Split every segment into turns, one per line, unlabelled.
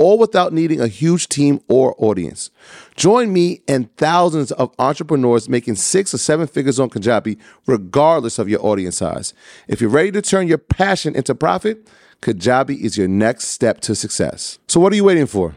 all without needing a huge team or audience. Join me and thousands of entrepreneurs making six or seven figures on Kajabi, regardless of your audience size. If you're ready to turn your passion into profit, Kajabi is your next step to success. So, what are you waiting for?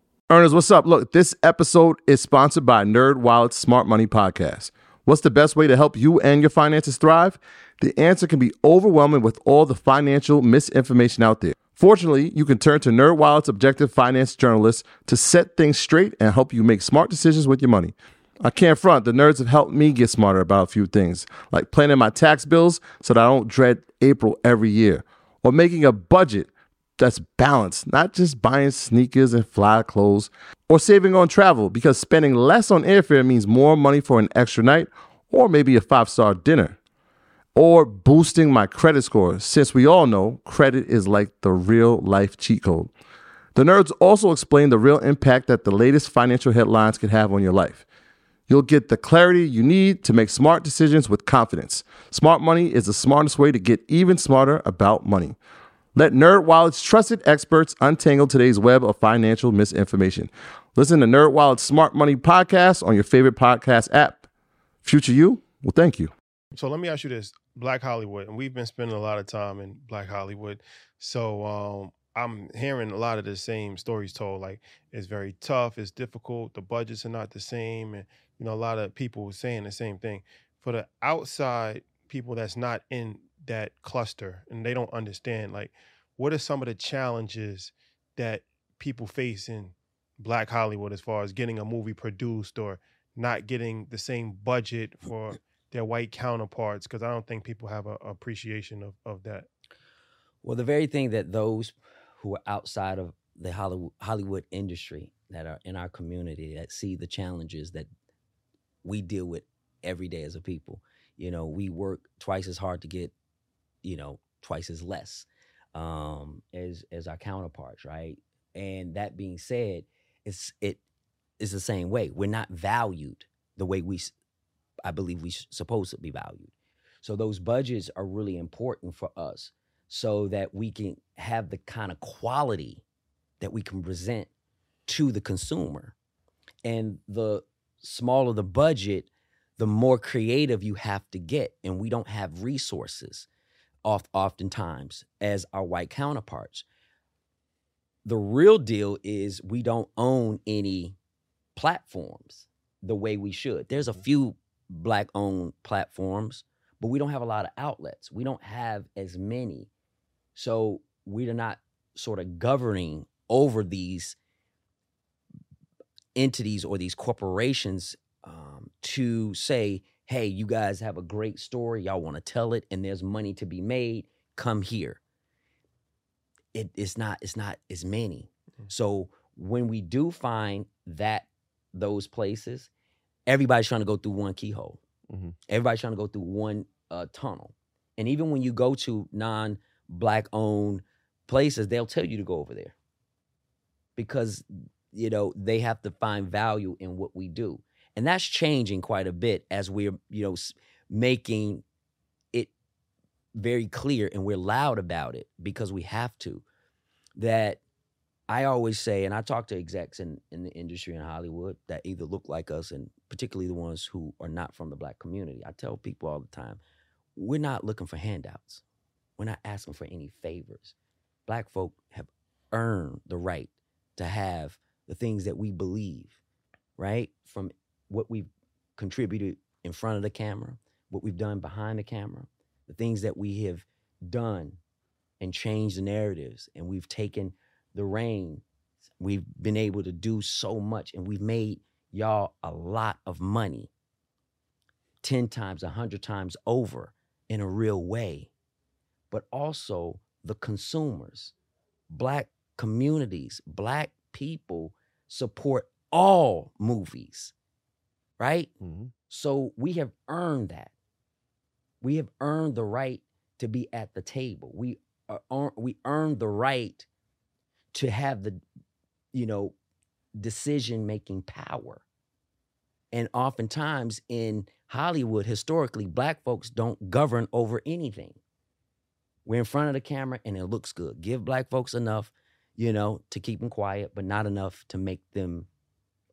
Earners, what's up? Look, this episode is sponsored by NerdWallet's Smart Money Podcast. What's the best way to help you and your finances thrive? The answer can be overwhelming with all the financial misinformation out there. Fortunately, you can turn to NerdWallet's objective finance journalists to set things straight and help you make smart decisions with your money. I can't front, the nerds have helped me get smarter about a few things, like planning my tax bills so that I don't dread April every year, or making a budget that's balanced, not just buying sneakers and fly clothes, or saving on travel because spending less on airfare means more money for an extra night or maybe a five star dinner or boosting my credit score, since we all know credit is like the real life cheat code. The nerds also explain the real impact that the latest financial headlines can have on your life. You'll get the clarity you need to make smart decisions with confidence. Smart money is the smartest way to get even smarter about money. Let NerdWallet's trusted experts untangle today's web of financial misinformation. Listen to NerdWallet's Smart Money podcast on your favorite podcast app. Future you, well, thank you.
So let me ask you this: Black Hollywood, and we've been spending a lot of time in Black Hollywood. So um, I'm hearing a lot of the same stories told. Like it's very tough, it's difficult, the budgets are not the same, and you know a lot of people saying the same thing. For the outside people that's not in that cluster and they don't understand, like what are some of the challenges that people face in Black Hollywood as far as getting a movie produced or not getting the same budget for their white counterparts because I don't think people have an appreciation of, of that.
Well, the very thing that those who are outside of the Hollywood, Hollywood industry that are in our community that see the challenges that we deal with every day as a people. You know, we work twice as hard to get, you know, twice as less um, as as our counterparts, right? And that being said, it's it is the same way. We're not valued the way we I believe we're supposed to be valued. So those budgets are really important for us so that we can have the kind of quality that we can present to the consumer. And the smaller the budget, the more creative you have to get. And we don't have resources oft, oftentimes as our white counterparts. The real deal is we don't own any platforms the way we should. There's a mm-hmm. few black owned platforms, but we don't have a lot of outlets. We don't have as many. So we are not sort of governing over these entities or these corporations um, to say, hey, you guys have a great story. Y'all want to tell it and there's money to be made. Come here. It, it's not it's not as many. Mm-hmm. So when we do find that those places, everybody's trying to go through one keyhole. Mm-hmm. Everybody's trying to go through one uh, tunnel. And even when you go to non black owned places, they'll tell you to go over there because, you know, they have to find value in what we do. And that's changing quite a bit as we're, you know, making it very clear and we're loud about it because we have to that I always say, and I talk to execs in, in the industry in Hollywood that either look like us, and particularly the ones who are not from the black community. I tell people all the time, we're not looking for handouts. We're not asking for any favors. Black folk have earned the right to have the things that we believe, right? From what we've contributed in front of the camera, what we've done behind the camera, the things that we have done and changed the narratives, and we've taken the reign. We've been able to do so much, and we've made y'all a lot of money 10 times, 100 times over in a real way. But also the consumers, Black communities, Black people support all movies, right?
Mhm.
So we have earned that. We have earned the right to be at the table. We are, we earned the right to have the, you know, decision making power. And oftentimes in Hollywood, historically, black folks don't govern over anything. We're in front of the camera and it looks good. Give black folks enough, you know, to keep them quiet, but not enough to make them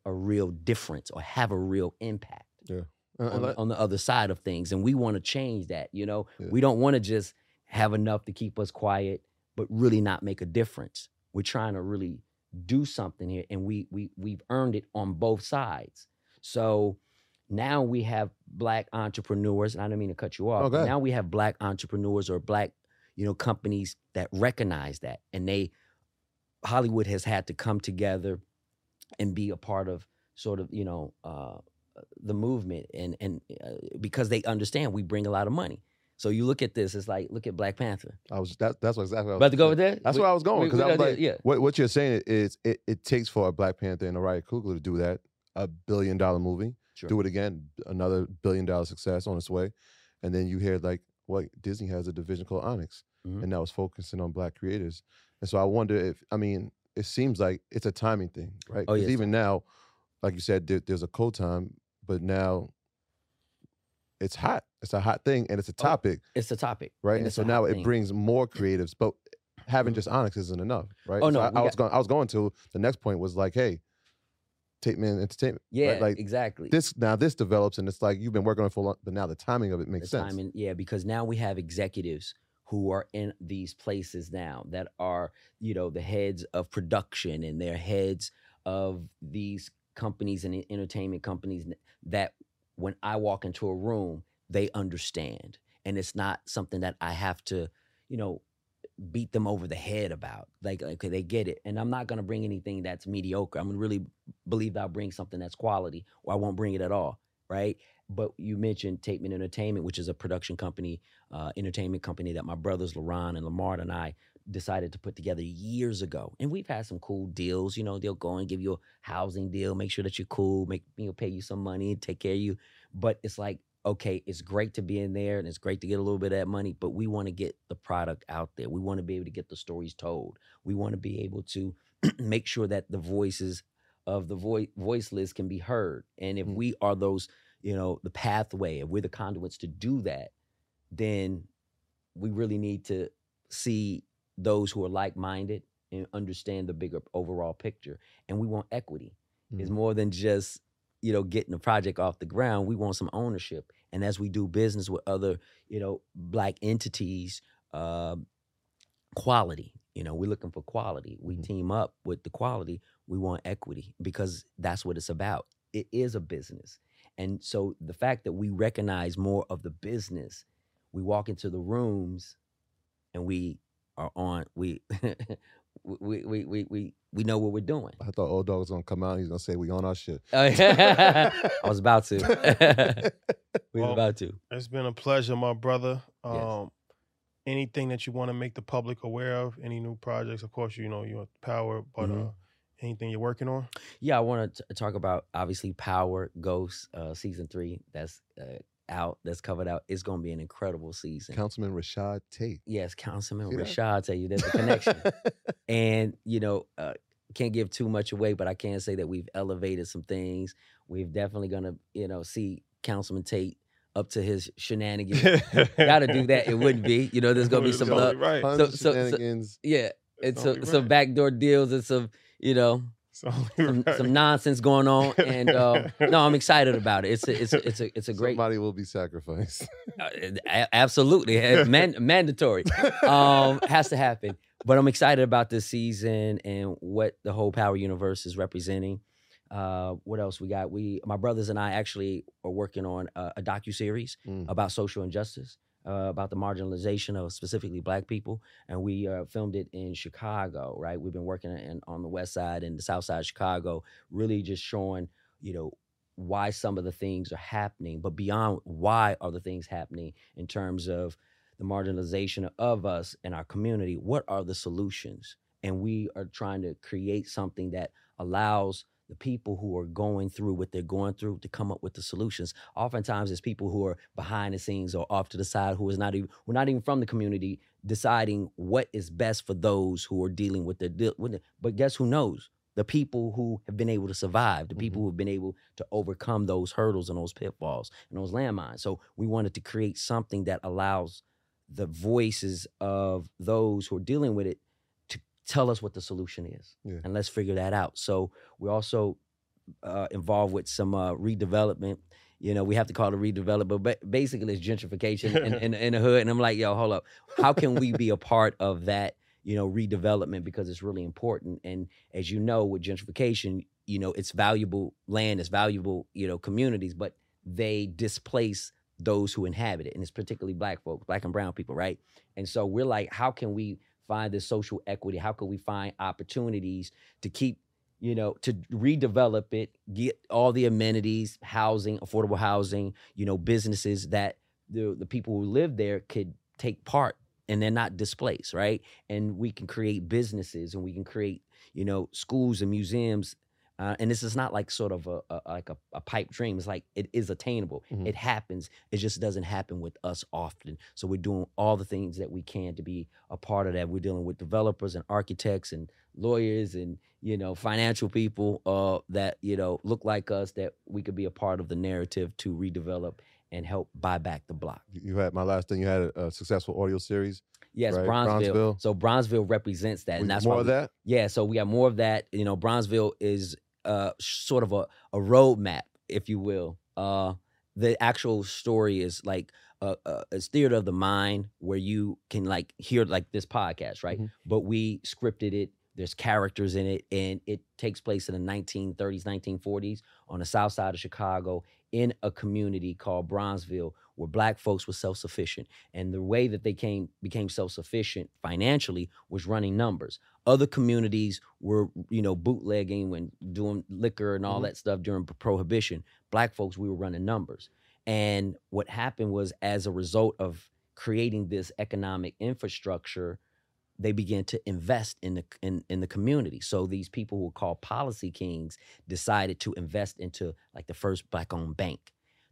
a real difference or have a real impact
Uh,
on, the- on the other side of things. And we want to change that. You know,
Yeah.
we don't want to just have enough to keep us quiet, but really not make a difference. We're trying to really do something here, and we we we've earned it on both sides. So now we have black entrepreneurs, and I don't mean to cut you off. But now we have black entrepreneurs or black, you know, companies that recognize that, and they Hollywood has had to come together and be a part of sort of you know uh, the movement and and uh, because they understand we bring a lot of money. So you look at this, it's like look at Black Panther.
I was that, that's what exactly. what I was
About to go over there.
That's
We-
where I was going because I was like,
yeah.
what what you're saying is it, it takes for a Black Panther and a Ryan Coogler to do that, a billion dollar movie,
Sure.
do it again, another billion dollar success on its way, and then you hear like what Disney has a division called Onyx,
Mhm.
and that was focusing on Black creators, and so I wonder if I mean it seems like it's a timing thing, right?
Oh,
'Cause
yes.
even now, like you said, there, there's a cold time, but now it's hot. It's a hot thing, and it's a
Oh,
topic
It's a topic,
right?
and
And, so now
hot
it brings more creatives, but having mm. just Onyx isn't enough, right?
Oh,
So
no,
I,
we
I was
got-
going. I was going to the next point was like, hey, Tape Man Entertainment. right?
Yeah,
like
exactly.
this now this develops, and it's like you've been working on it for long, but now the timing of it makes
the
sense.
timing, yeah, because now we have executives who are in these places now that are, you know, the heads of production and they're heads of these companies and entertainment companies that when I walk into a room, they understand. And it's not something that I have to, you know, beat them over the head about. Like, okay, they get it. And I'm not gonna bring anything that's mediocre. I'm gonna really believe that I'll bring something that's quality, or I won't bring it at all. Right. But you mentioned Tapeman Entertainment, which is a production company, uh, entertainment company that my brothers Larron and Lamar and I decided to put together years ago. And we've had some cool deals. You know, they'll go and give you a housing deal, make sure that you're cool, make you know, pay you some money, take care of you. But it's like, okay, it's great to be in there and it's great to get a little bit of that money, but we want to get the product out there. We want to be able to get the stories told. We want to be able to make sure that the voices of the voice voiceless can be heard. And if
Mm.
we are those, you know, the pathway, if we're the conduits to do that, then we really need to see those who are like-minded and understand the bigger overall picture. And we want equity. It's
Mhm.
more than just, you know, getting the project off the ground. We want some ownership. And as we do business with other, you know, black entities, um, quality. You know, we're looking for quality. We
Mhm.
team up with the quality. We want equity because that's what it's about. It is a business. And so the fact that we recognize more of the business, we walk into the rooms and we are on we we we we we, we know what we're doing.
I thought old dog was gonna come out. and He's gonna say we on our shit.
I was about to. we were
Well,
about to.
It's been a pleasure, my brother.
Yes.
Um, anything that you want to make the public aware of, any new projects, of course, you know you're power, but
Mhm.
uh, anything you're working on.
Yeah, I want to talk about obviously Power Ghost uh, season three. That's uh, out. That's covered out. It's going to be an incredible season.
Councilman Rashad Tate.
yes, Councilman
See?
Rashad. Tell you there's a connection, and you know, uh, can't give too much away, but I can say that we've elevated some things. We've definitely going to you know see Councilman Tate up to his shenanigans. Got to do that. It wouldn't be. You know, there's going to be some
Totally
love.
right.
Tons
So-
of
so- so- Yeah, it's
only
some, some backdoor deals and some you know
It's
some,
right.
some nonsense going on. And uh, no, I'm excited about it. It's a, it's a, it's a it's a great
Somebody will be sacrificed.
Uh, absolutely man, mandatory um has to happen but i'm excited about this season and what the whole power universe is representing uh what else we got we my brothers and i actually are working on a, a docu-series
Mm.
about social injustice uh, about the marginalization of specifically black people and we uh, filmed it in chicago right? We've been working in, on the west side and the south side of chicago really just showing you know why some of the things are happening but beyond why are the things happening in terms of the marginalization of us and our community what are the solutions? And we are trying to create something that allows the people who are going through what they're going through to come up with the solutions. Oftentimes it's people who are behind the scenes or off to the side who is not even who are not even from the community deciding what is best for those who are dealing with the deal with but guess who knows? The people who have been able to survive, the people mm-hmm. who have been able to overcome those hurdles and those pitfalls and those landmines. So we wanted to create something that allows the voices of those who are dealing with it tell us what the solution is.
Yeah.
And let's figure that out. So we're also uh, involved with some uh, redevelopment. You know, we have to call it redevelopment, but basically it's gentrification in, in, in the hood. And I'm like, yo, hold up. How can we be a part of that, you know, redevelopment? Because it's really important. And as you know, with gentrification, you know, it's valuable land, it's valuable, you know, communities, but they displace those who inhabit it. And it's particularly black folks, black and brown people, right? And so we're like, how can we find this social equity? How can we find opportunities to keep you know, to redevelop it, get all the amenities, housing, affordable housing, you know, businesses that the the people who live there could take part and they're not displaced, right? And we can create businesses and we can create, you know, schools and museums. Uh, and this is not like sort of a, a like a, a pipe dream. It's like it is attainable.
Mhm.
It happens. It just doesn't happen with us often. So we're doing all the things that we can to be a part of that. We're dealing with developers and architects and lawyers and you know financial people uh, that you know look like us that we could be a part of the narrative to redevelop and help buy back the block.
You had my last thing. You had a, a successful audio series.
Yes,
Right,
Bronzeville.
Bronzeville.
So Bronzeville represents that,
We-
and that's
more
why
of that.
Yeah, so we got more of that. You know, Bronzeville is uh sort of a a roadmap, if you will. Uh, the actual story is like a, a, a theater of the mind where you can like hear like this podcast, right?
Mhm.
But we scripted it. There's characters in it, and it takes place in the 1930s, 1940s on the south side of Chicago in a community called Bronzeville, where black folks were self-sufficient. And the way that they came became self-sufficient financially was running numbers. Other communities were, you know, bootlegging and doing liquor and all
Mhm.
that stuff during prohibition. Black folks, we were running numbers. And what happened was as a result of creating this economic infrastructure, they began to invest in the in, in the community. So these people who were called policy kings decided to invest into like the first black owned bank,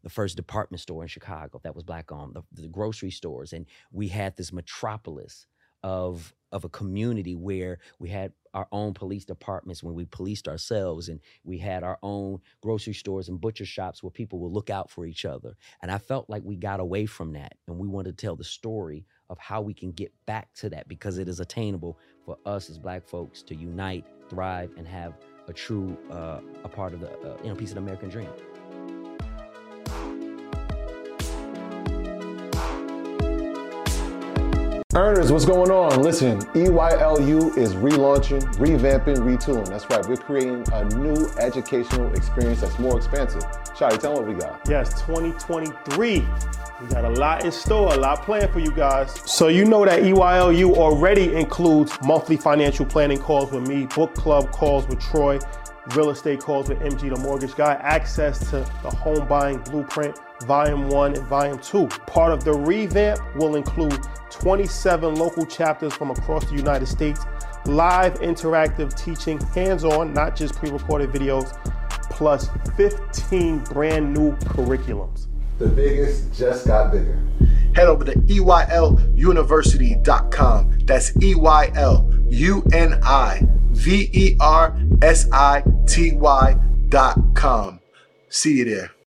the first department store in Chicago that was black owned, the, the grocery stores, and we had this metropolis of of a community where we had our own police departments when we policed ourselves and we had our own grocery stores and butcher shops where people would look out for each other. And i felt like we got away from that and we wanted to tell the story of how we can get back to that because it is attainable for us as black folks to unite thrive and have a true uh, a part of the uh, you know piece of the american dream
Earners, what's going on? Listen, EYLU is relaunching, revamping, retooling. That's right, we're creating a new educational experience that's more expansive. Shotty, tell them what we got.
Yes, 2023. We got a lot in store, a lot planned for you guys. So you know that EYLU already includes monthly financial planning calls with me, book club calls with Troy, real estate calls with MG the Mortgage Guy, access to the home buying blueprint, volume one and volume two. Part of the revamp will include 27 local chapters from across the United States, live interactive teaching, hands-on, not just pre-recorded videos, plus 15 brand new curriculums.
The biggest just got bigger.
head over to EYLUniversity.com. That's E Y L U N I V E R S I T Y.com. See you there.